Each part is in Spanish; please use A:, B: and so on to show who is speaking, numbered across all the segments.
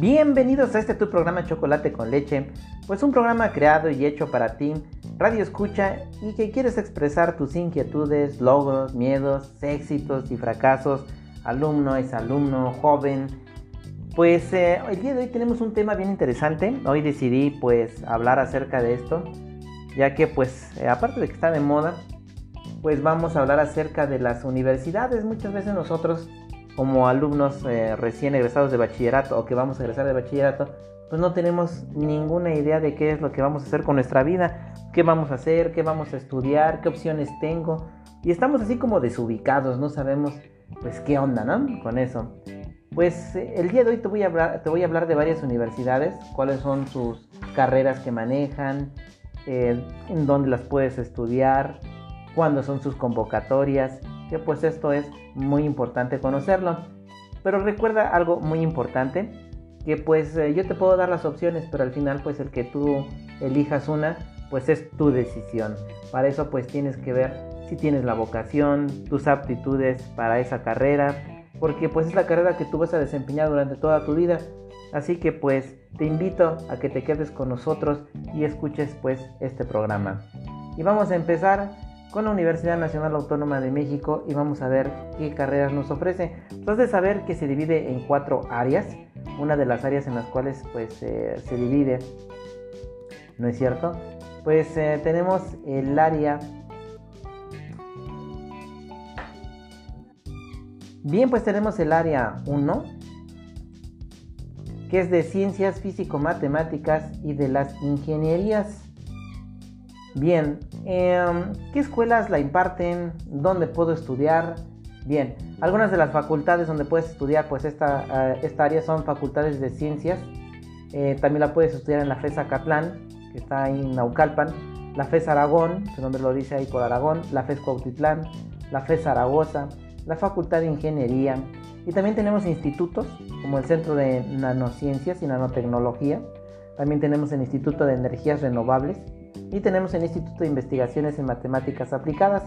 A: Bienvenidos a este tu programa Chocolate con Leche, pues un programa creado y hecho para ti, radio escucha y que quieres expresar tus inquietudes, logros, miedos, éxitos y fracasos, alumno, es alumno, joven. Pues eh, el día de hoy tenemos un tema bien interesante, hoy decidí pues hablar acerca de esto, ya que pues eh, aparte de que está de moda, pues vamos a hablar acerca de las universidades, muchas veces nosotros como alumnos eh, recién egresados de bachillerato o que vamos a egresar de bachillerato, pues no tenemos ninguna idea de qué es lo que vamos a hacer con nuestra vida, qué vamos a hacer, qué vamos a estudiar, qué opciones tengo. Y estamos así como desubicados, no sabemos pues qué onda, ¿no? Con eso. Pues eh, el día de hoy te voy, a hablar, te voy a hablar de varias universidades, cuáles son sus carreras que manejan, eh, en dónde las puedes estudiar, cuándo son sus convocatorias, que pues esto es muy importante conocerlo. Pero recuerda algo muy importante, que pues eh, yo te puedo dar las opciones, pero al final pues el que tú elijas una, pues es tu decisión. Para eso pues tienes que ver si tienes la vocación, tus aptitudes para esa carrera, porque pues es la carrera que tú vas a desempeñar durante toda tu vida. Así que pues te invito a que te quedes con nosotros y escuches pues este programa. Y vamos a empezar con la Universidad Nacional Autónoma de México y vamos a ver qué carreras nos ofrece. Entonces saber que se divide en cuatro áreas, una de las áreas en las cuales pues eh, se divide, ¿no es cierto? Pues eh, tenemos el área... Bien, pues tenemos el área 1, que es de ciencias físico-matemáticas y de las ingenierías. Bien, em, ¿qué escuelas la imparten? ¿Dónde puedo estudiar? Bien, algunas de las facultades donde puedes estudiar pues esta, eh, esta área son facultades de ciencias. Eh, también la puedes estudiar en la FES Acatlán, que está ahí en Naucalpan. La FES Aragón, su nombre lo dice ahí por Aragón. La FES Cuautitlán. La FES Zaragoza. La Facultad de Ingeniería. Y también tenemos institutos como el Centro de Nanociencias y Nanotecnología. También tenemos el Instituto de Energías Renovables y tenemos el Instituto de Investigaciones en Matemáticas Aplicadas.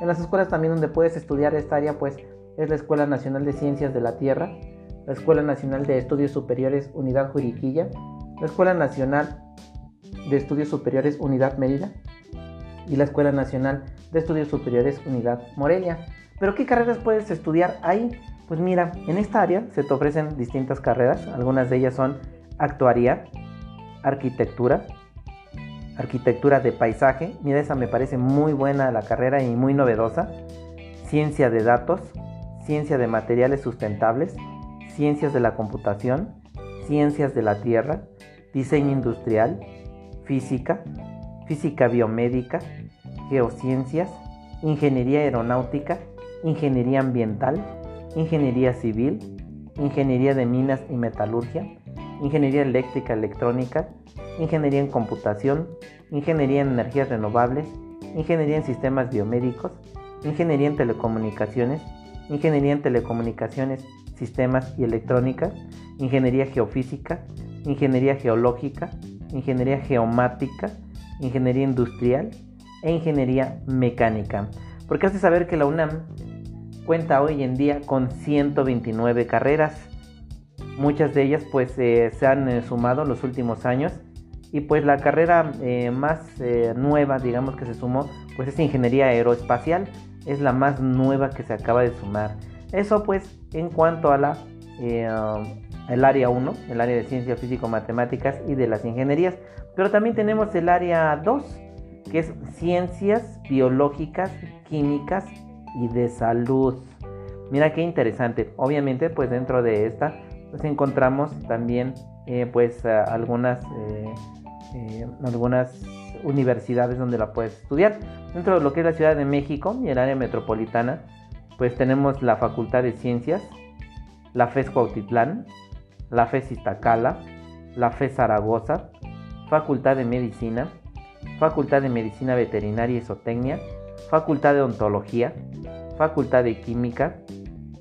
A: En las escuelas también donde puedes estudiar esta área pues es la Escuela Nacional de Ciencias de la Tierra, la Escuela Nacional de Estudios Superiores Unidad Juriquilla, la Escuela Nacional de Estudios Superiores Unidad Mérida y la Escuela Nacional de Estudios Superiores Unidad Morelia. Pero ¿qué carreras puedes estudiar ahí? Pues mira, en esta área se te ofrecen distintas carreras, algunas de ellas son actuaría, arquitectura, arquitectura de paisaje. Mira, esa me parece muy buena la carrera y muy novedosa. Ciencia de datos, ciencia de materiales sustentables, ciencias de la computación, ciencias de la tierra, diseño industrial, física, física biomédica, geociencias, ingeniería aeronáutica, ingeniería ambiental, ingeniería civil, ingeniería de minas y metalurgia, ingeniería eléctrica electrónica, ingeniería en computación, ingeniería en energías renovables, ingeniería en sistemas biomédicos, ingeniería en telecomunicaciones, ingeniería en telecomunicaciones, sistemas y electrónica, ingeniería geofísica, ingeniería geológica, ingeniería geomática, ingeniería industrial e ingeniería mecánica. Porque has de saber que la UNAM cuenta hoy en día con 129 carreras. Muchas de ellas pues eh, se han eh, sumado en los últimos años y pues la carrera eh, más eh, nueva, digamos que se sumó, pues es ingeniería aeroespacial. Es la más nueva que se acaba de sumar. Eso pues en cuanto a la eh, el área 1, el área de ciencias físico-matemáticas y de las ingenierías. Pero también tenemos el área 2, que es ciencias biológicas, químicas y de salud. Mira qué interesante. Obviamente pues dentro de esta pues encontramos también pues algunas algunas universidades donde la puedes estudiar. Dentro de lo que es la Ciudad de México y el área metropolitana, pues tenemos la Facultad de Ciencias, la FES Cuautitlán, la FES Iztacala, la FES Zaragoza, Facultad de Medicina, Facultad de Medicina Veterinaria y Zootecnia, Facultad de Ontología, Facultad de Química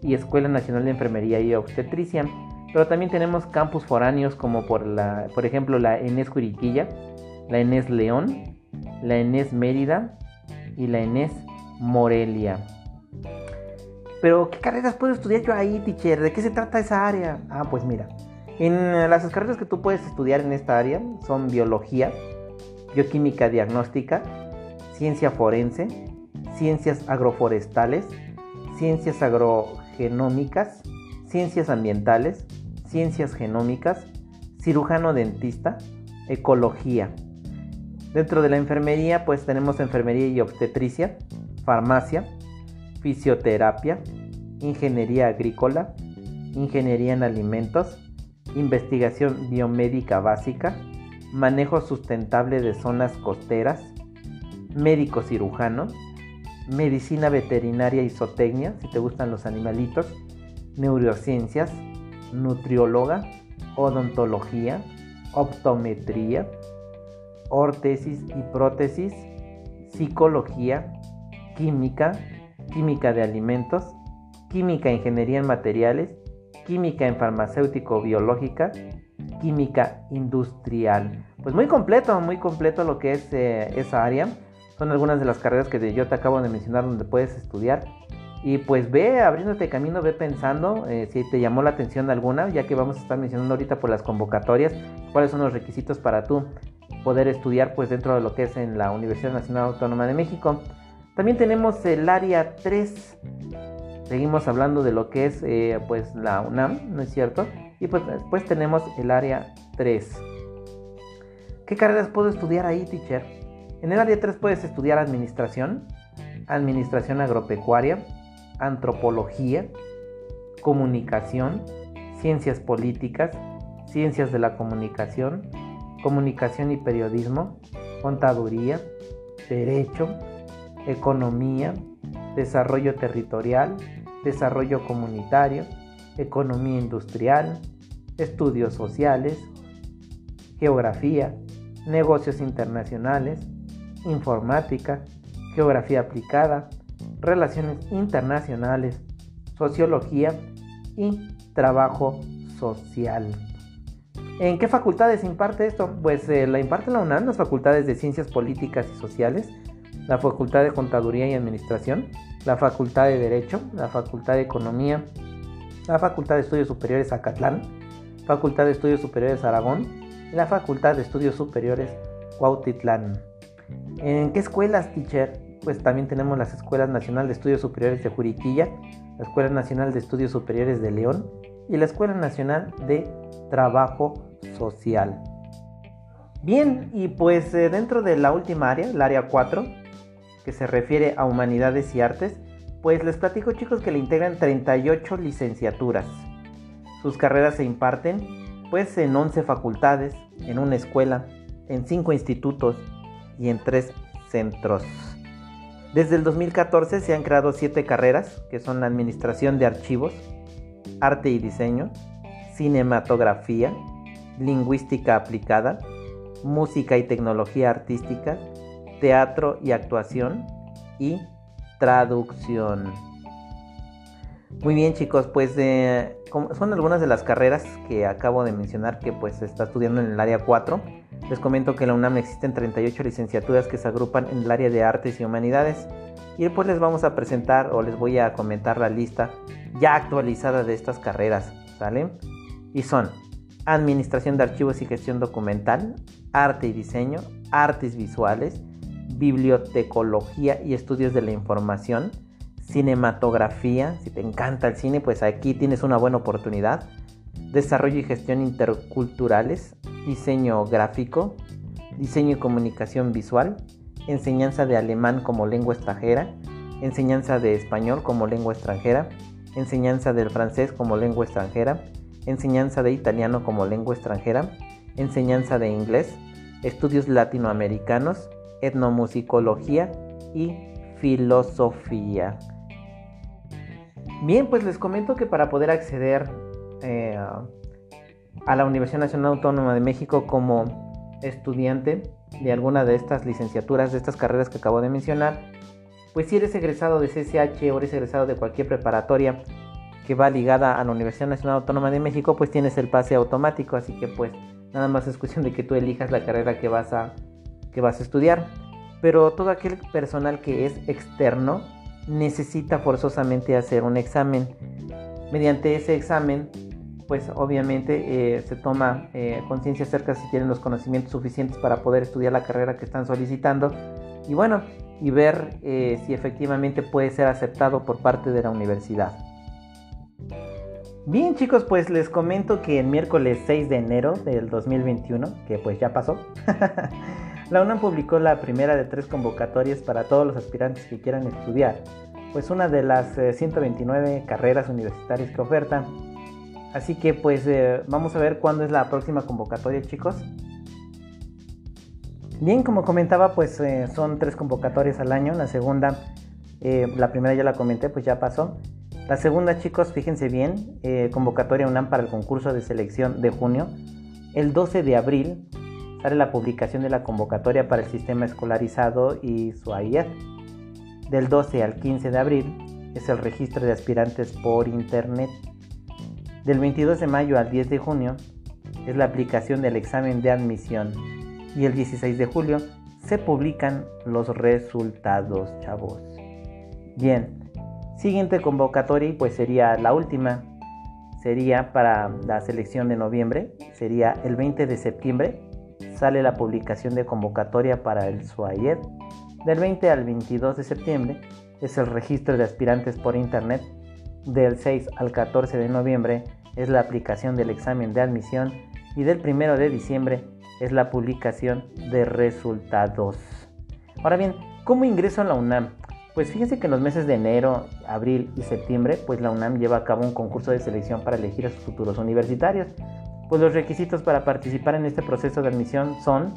A: y Escuela Nacional de Enfermería y Obstetricia. Pero también tenemos campus foráneos como por, la, por ejemplo la ENES Curiquilla, la ENES León, la ENES Mérida y la ENES Morelia. Pero, ¿qué carreras puedo estudiar yo ahí, teacher? ¿De qué se trata esa área? Ah, pues mira, En las carreras que tú puedes estudiar en esta área son biología, bioquímica diagnóstica, ciencia forense, ciencias agroforestales, ciencias agrogenómicas, ciencias ambientales, ciencias genómicas, cirujano dentista, ecología. Dentro de la enfermería pues tenemos enfermería y obstetricia, farmacia, fisioterapia, ingeniería agrícola, ingeniería en alimentos, investigación biomédica básica, manejo sustentable de zonas costeras, médico cirujano, medicina veterinaria y zootecnia, si te gustan los animalitos, neurociencias, nutrióloga, odontología, optometría, órtesis y prótesis, psicología, química, química de alimentos, química e ingeniería en materiales, química en farmacéutico-biológica, química industrial. Pues muy completo, muy completo lo que es eh, esa área. Son algunas de las carreras que yo te acabo de mencionar donde puedes estudiar. Y pues ve abriéndote camino, ve pensando eh, si te llamó la atención alguna, ya que vamos a estar mencionando ahorita por las convocatorias, cuáles son los requisitos para tú poder estudiar pues dentro de lo que es en la Universidad Nacional Autónoma de México. También tenemos el área 3. Seguimos hablando de lo que es eh, pues la UNAM, ¿no es cierto? Y pues después tenemos el área 3. ¿Qué carreras puedo estudiar ahí, teacher? En el área 3 puedes estudiar administración, administración agropecuaria, antropología, comunicación, ciencias políticas, ciencias de la comunicación, comunicación y periodismo, contaduría, derecho, economía, desarrollo territorial, desarrollo comunitario, economía industrial, estudios sociales, geografía, negocios internacionales, informática, geografía aplicada, relaciones internacionales, sociología y trabajo social. ¿En qué facultades imparte esto? Pues eh, la imparte la UNAM, las facultades de Ciencias Políticas y Sociales, la Facultad de Contaduría y Administración, la Facultad de Derecho, la Facultad de Economía, la Facultad de Estudios Superiores Acatlán, Facultad de Estudios Superiores Aragón y la Facultad de Estudios Superiores Cuautitlán. ¿En qué escuelas, teacher? Pues también tenemos las Escuelas Nacional de Estudios Superiores de Juriquilla, la Escuela Nacional de Estudios Superiores de León y la Escuela Nacional de Trabajo Social. Bien, y pues eh, dentro de la última área, el área 4, que se refiere a humanidades y artes, pues les platico chicos que le integran 38 licenciaturas. Sus carreras se imparten pues en 11 facultades, en una escuela, en 5 institutos y en 3 centros. Desde el 2014 se han creado 7 carreras, que son administración de archivos, arte y diseño, cinematografía, lingüística aplicada, música y tecnología artística, teatro y actuación y traducción. Muy bien chicos, pues eh, son algunas de las carreras que acabo de mencionar que pues se está estudiando en el área 4. Les comento que en la UNAM existen 38 licenciaturas que se agrupan en el área de artes y humanidades. Y después les vamos a presentar o les voy a comentar la lista ya actualizada de estas carreras, ¿sale? Y son Administración de Archivos y Gestión Documental, Arte y Diseño, Artes Visuales, bibliotecología y estudios de la información, cinematografía, si te encanta el cine, pues aquí tienes una buena oportunidad, desarrollo y gestión interculturales, diseño gráfico, diseño y comunicación visual, enseñanza de alemán como lengua extranjera, enseñanza de español como lengua extranjera, enseñanza del francés como lengua extranjera, enseñanza de italiano como lengua extranjera, enseñanza de inglés, estudios latinoamericanos, etnomusicología y filosofía. Bien, pues les comento que para poder acceder eh, a la Universidad Nacional Autónoma de México como estudiante de alguna de estas licenciaturas, de estas carreras que acabo de mencionar, pues si eres egresado de CCH o eres egresado de cualquier preparatoria que va ligada a la Universidad Nacional Autónoma de México, pues tienes el pase automático, así que pues nada más es cuestión de que tú elijas la carrera que vas a que vas a estudiar. Pero todo aquel personal que es externo necesita forzosamente hacer un examen. Mediante ese examen pues obviamente eh, se toma eh, conciencia acerca si tienen los conocimientos suficientes para poder estudiar la carrera que están solicitando y bueno, y ver eh, si efectivamente puede ser aceptado por parte de la universidad. Bien chicos, pues les comento que el miércoles 6 de enero del 2021, que pues ya pasó, la UNAM publicó la primera de tres convocatorias para todos los aspirantes que quieran estudiar, pues una de las 129 carreras universitarias que oferta Así que pues eh, vamos a ver cuándo es la próxima convocatoria chicos. Bien, como comentaba, pues eh, son tres convocatorias al año. La segunda, eh, la primera ya la comenté, pues ya pasó. La segunda, chicos, fíjense bien, convocatoria UNAM para el concurso de selección de junio. El 12 de abril sale la publicación de la convocatoria para el sistema escolarizado y su AIED. Del 12 al 15 de abril es el registro de aspirantes por internet. Del 22 de mayo al 10 de junio es la aplicación del examen de admisión y el 16 de julio se publican los resultados, chavos. Bien, siguiente convocatoria pues sería la última, sería para la selección de noviembre, sería el 20 de septiembre, sale la publicación de convocatoria para el SUAYED. Del 20 al 22 de septiembre es el registro de aspirantes por internet. Del 6 al 14 de noviembre es la aplicación del examen de admisión y del 1 de diciembre es la publicación de resultados. Ahora bien, ¿cómo ingreso a la UNAM? Pues fíjense que en los meses de enero, abril y septiembre, pues la UNAM lleva a cabo un concurso de selección para elegir a sus futuros universitarios. Pues los requisitos para participar en este proceso de admisión son,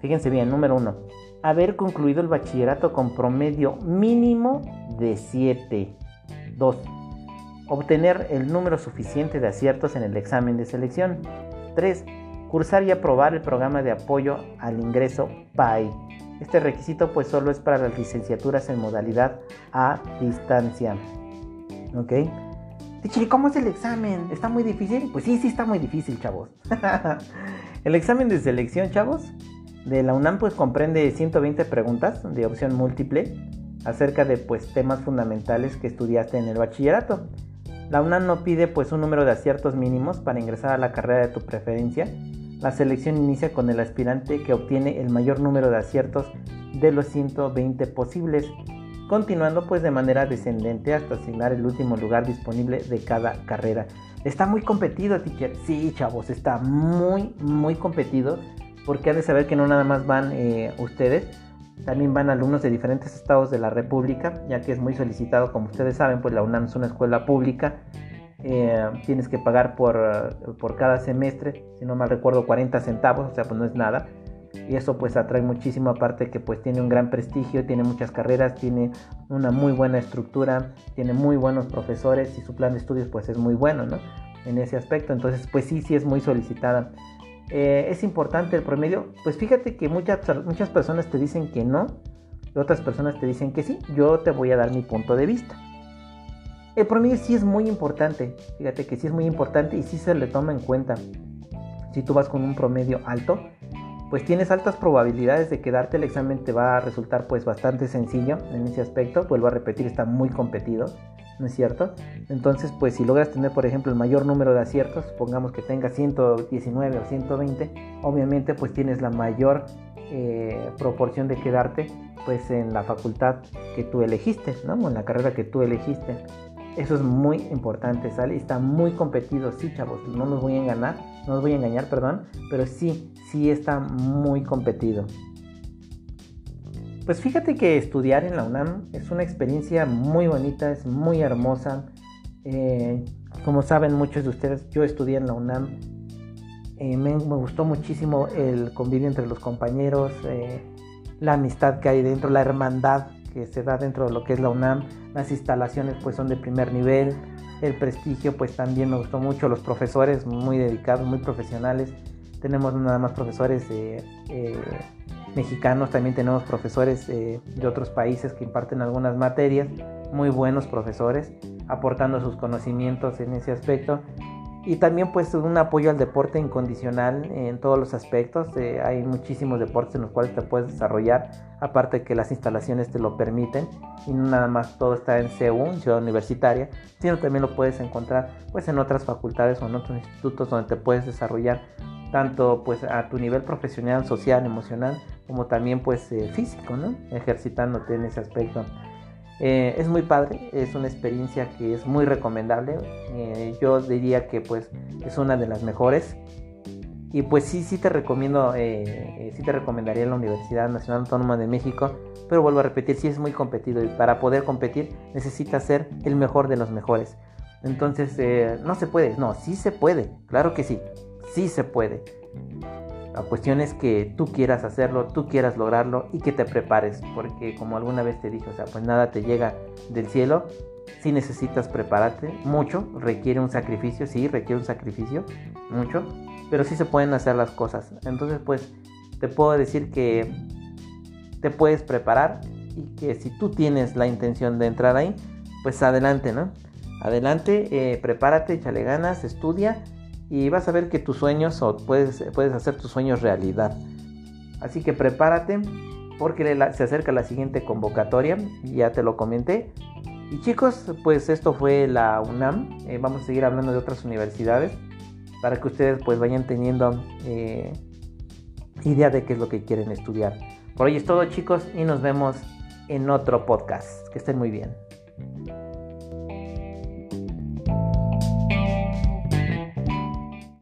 A: fíjense bien, número uno, haber concluido el bachillerato con promedio mínimo de 7. 2 obtener el número suficiente de aciertos en el examen de selección. 3. Cursar y aprobar el programa de apoyo al ingreso PAI. Este requisito pues solo es para las licenciaturas en modalidad a distancia. ¿Ok? ¿Y cómo es el examen? ¿Está muy difícil? Pues sí, sí está muy difícil, chavos. el examen de selección, chavos, de la UNAM pues comprende 120 preguntas de opción múltiple acerca de pues temas fundamentales que estudiaste en el bachillerato. La UNAM no pide pues un número de aciertos mínimos para ingresar a la carrera de tu preferencia. La selección inicia con el aspirante que obtiene el mayor número de aciertos de los 120 posibles, continuando pues de manera descendente hasta asignar el último lugar disponible de cada carrera. Está muy competido, teacher. Sí, chavos, está muy, muy competido porque han de saber que no nada más van eh, ustedes, también van alumnos de diferentes estados de la República, ya que es muy solicitado, como ustedes saben, pues la UNAM es una escuela pública. Eh, tienes que pagar por, por, cada semestre, si no mal recuerdo, 40 centavos, o sea, pues no es nada. Y eso pues atrae muchísimo, aparte que pues tiene un gran prestigio, tiene muchas carreras, tiene una muy buena estructura, tiene muy buenos profesores y su plan de estudios pues es muy bueno, ¿no? En ese aspecto, entonces pues sí, sí es muy solicitada. Eh, es importante el promedio, pues fíjate que muchas, muchas personas te dicen que no y otras personas te dicen que sí. Yo te voy a dar mi punto de vista. El promedio sí es muy importante, fíjate que sí es muy importante y sí se le toma en cuenta. Si tú vas con un promedio alto, pues tienes altas probabilidades de que darte el examen te va a resultar pues bastante sencillo en ese aspecto. Vuelvo a repetir, está muy competido. ¿no es cierto? Entonces, pues si logras tener, por ejemplo, el mayor número de aciertos, supongamos que tengas 119 o 120, obviamente pues tienes la mayor eh, proporción de quedarte pues en la facultad que tú elegiste, ¿no? En la carrera que tú elegiste. Eso es muy importante, ¿sale? Está muy competido, sí, chavos, no nos voy a engañar, no nos voy a engañar, perdón, pero sí, sí está muy competido. Pues fíjate que estudiar en la UNAM es una experiencia muy bonita, es muy hermosa. Eh, como saben muchos de ustedes, yo estudié en la UNAM. Eh, me, gustó muchísimo el convivio entre los compañeros, eh, la amistad que hay dentro, la hermandad que se da dentro de lo que es la UNAM. Las instalaciones pues son de primer nivel, el prestigio pues también me gustó mucho, los profesores muy dedicados, muy profesionales. Tenemos nada más profesores mexicanos, también tenemos profesores eh, de otros países que imparten algunas materias, muy buenos profesores, aportando sus conocimientos en ese aspecto. Y también pues un apoyo al deporte incondicional en todos los aspectos. Eh, hay muchísimos deportes en los cuales te puedes desarrollar, aparte que las instalaciones te lo permiten y nada más todo está en CEU, Ciudad Universitaria, sino también lo puedes encontrar pues en otras facultades o en otros institutos donde te puedes desarrollar tanto pues a tu nivel profesional, social, emocional, como también pues eh, físico, ¿no? Ejercitándote en ese aspecto. Eh, es muy padre, es una experiencia que es muy recomendable. Eh, yo diría que pues es una de las mejores. Y pues sí, sí te recomiendo, eh, sí te recomendaría la Universidad Nacional Autónoma de México. Pero vuelvo a repetir, sí es muy competido y para poder competir necesitas ser el mejor de los mejores. Entonces, no se puede, no, sí se puede, claro que sí, sí se puede. La cuestión es que tú quieras hacerlo, tú quieras lograrlo y que te prepares, porque como alguna vez te dije, o sea, pues nada te llega del cielo, si necesitas prepararte mucho, requiere un sacrificio, sí, requiere un sacrificio, mucho, pero sí se pueden hacer las cosas. Entonces, pues te puedo decir que te puedes preparar y que si tú tienes la intención de entrar ahí, pues adelante, ¿no? Adelante, eh, prepárate, échale ganas, estudia y vas a ver que tus sueños o puedes, puedes hacer tus sueños realidad. Así que prepárate porque se acerca la siguiente convocatoria, ya te lo comenté. Y chicos, pues esto fue la UNAM, eh, vamos a seguir hablando de otras universidades para que ustedes pues vayan teniendo eh, idea de qué es lo que quieren estudiar. Por hoy es todo chicos y nos vemos en otro podcast. Que estén muy bien.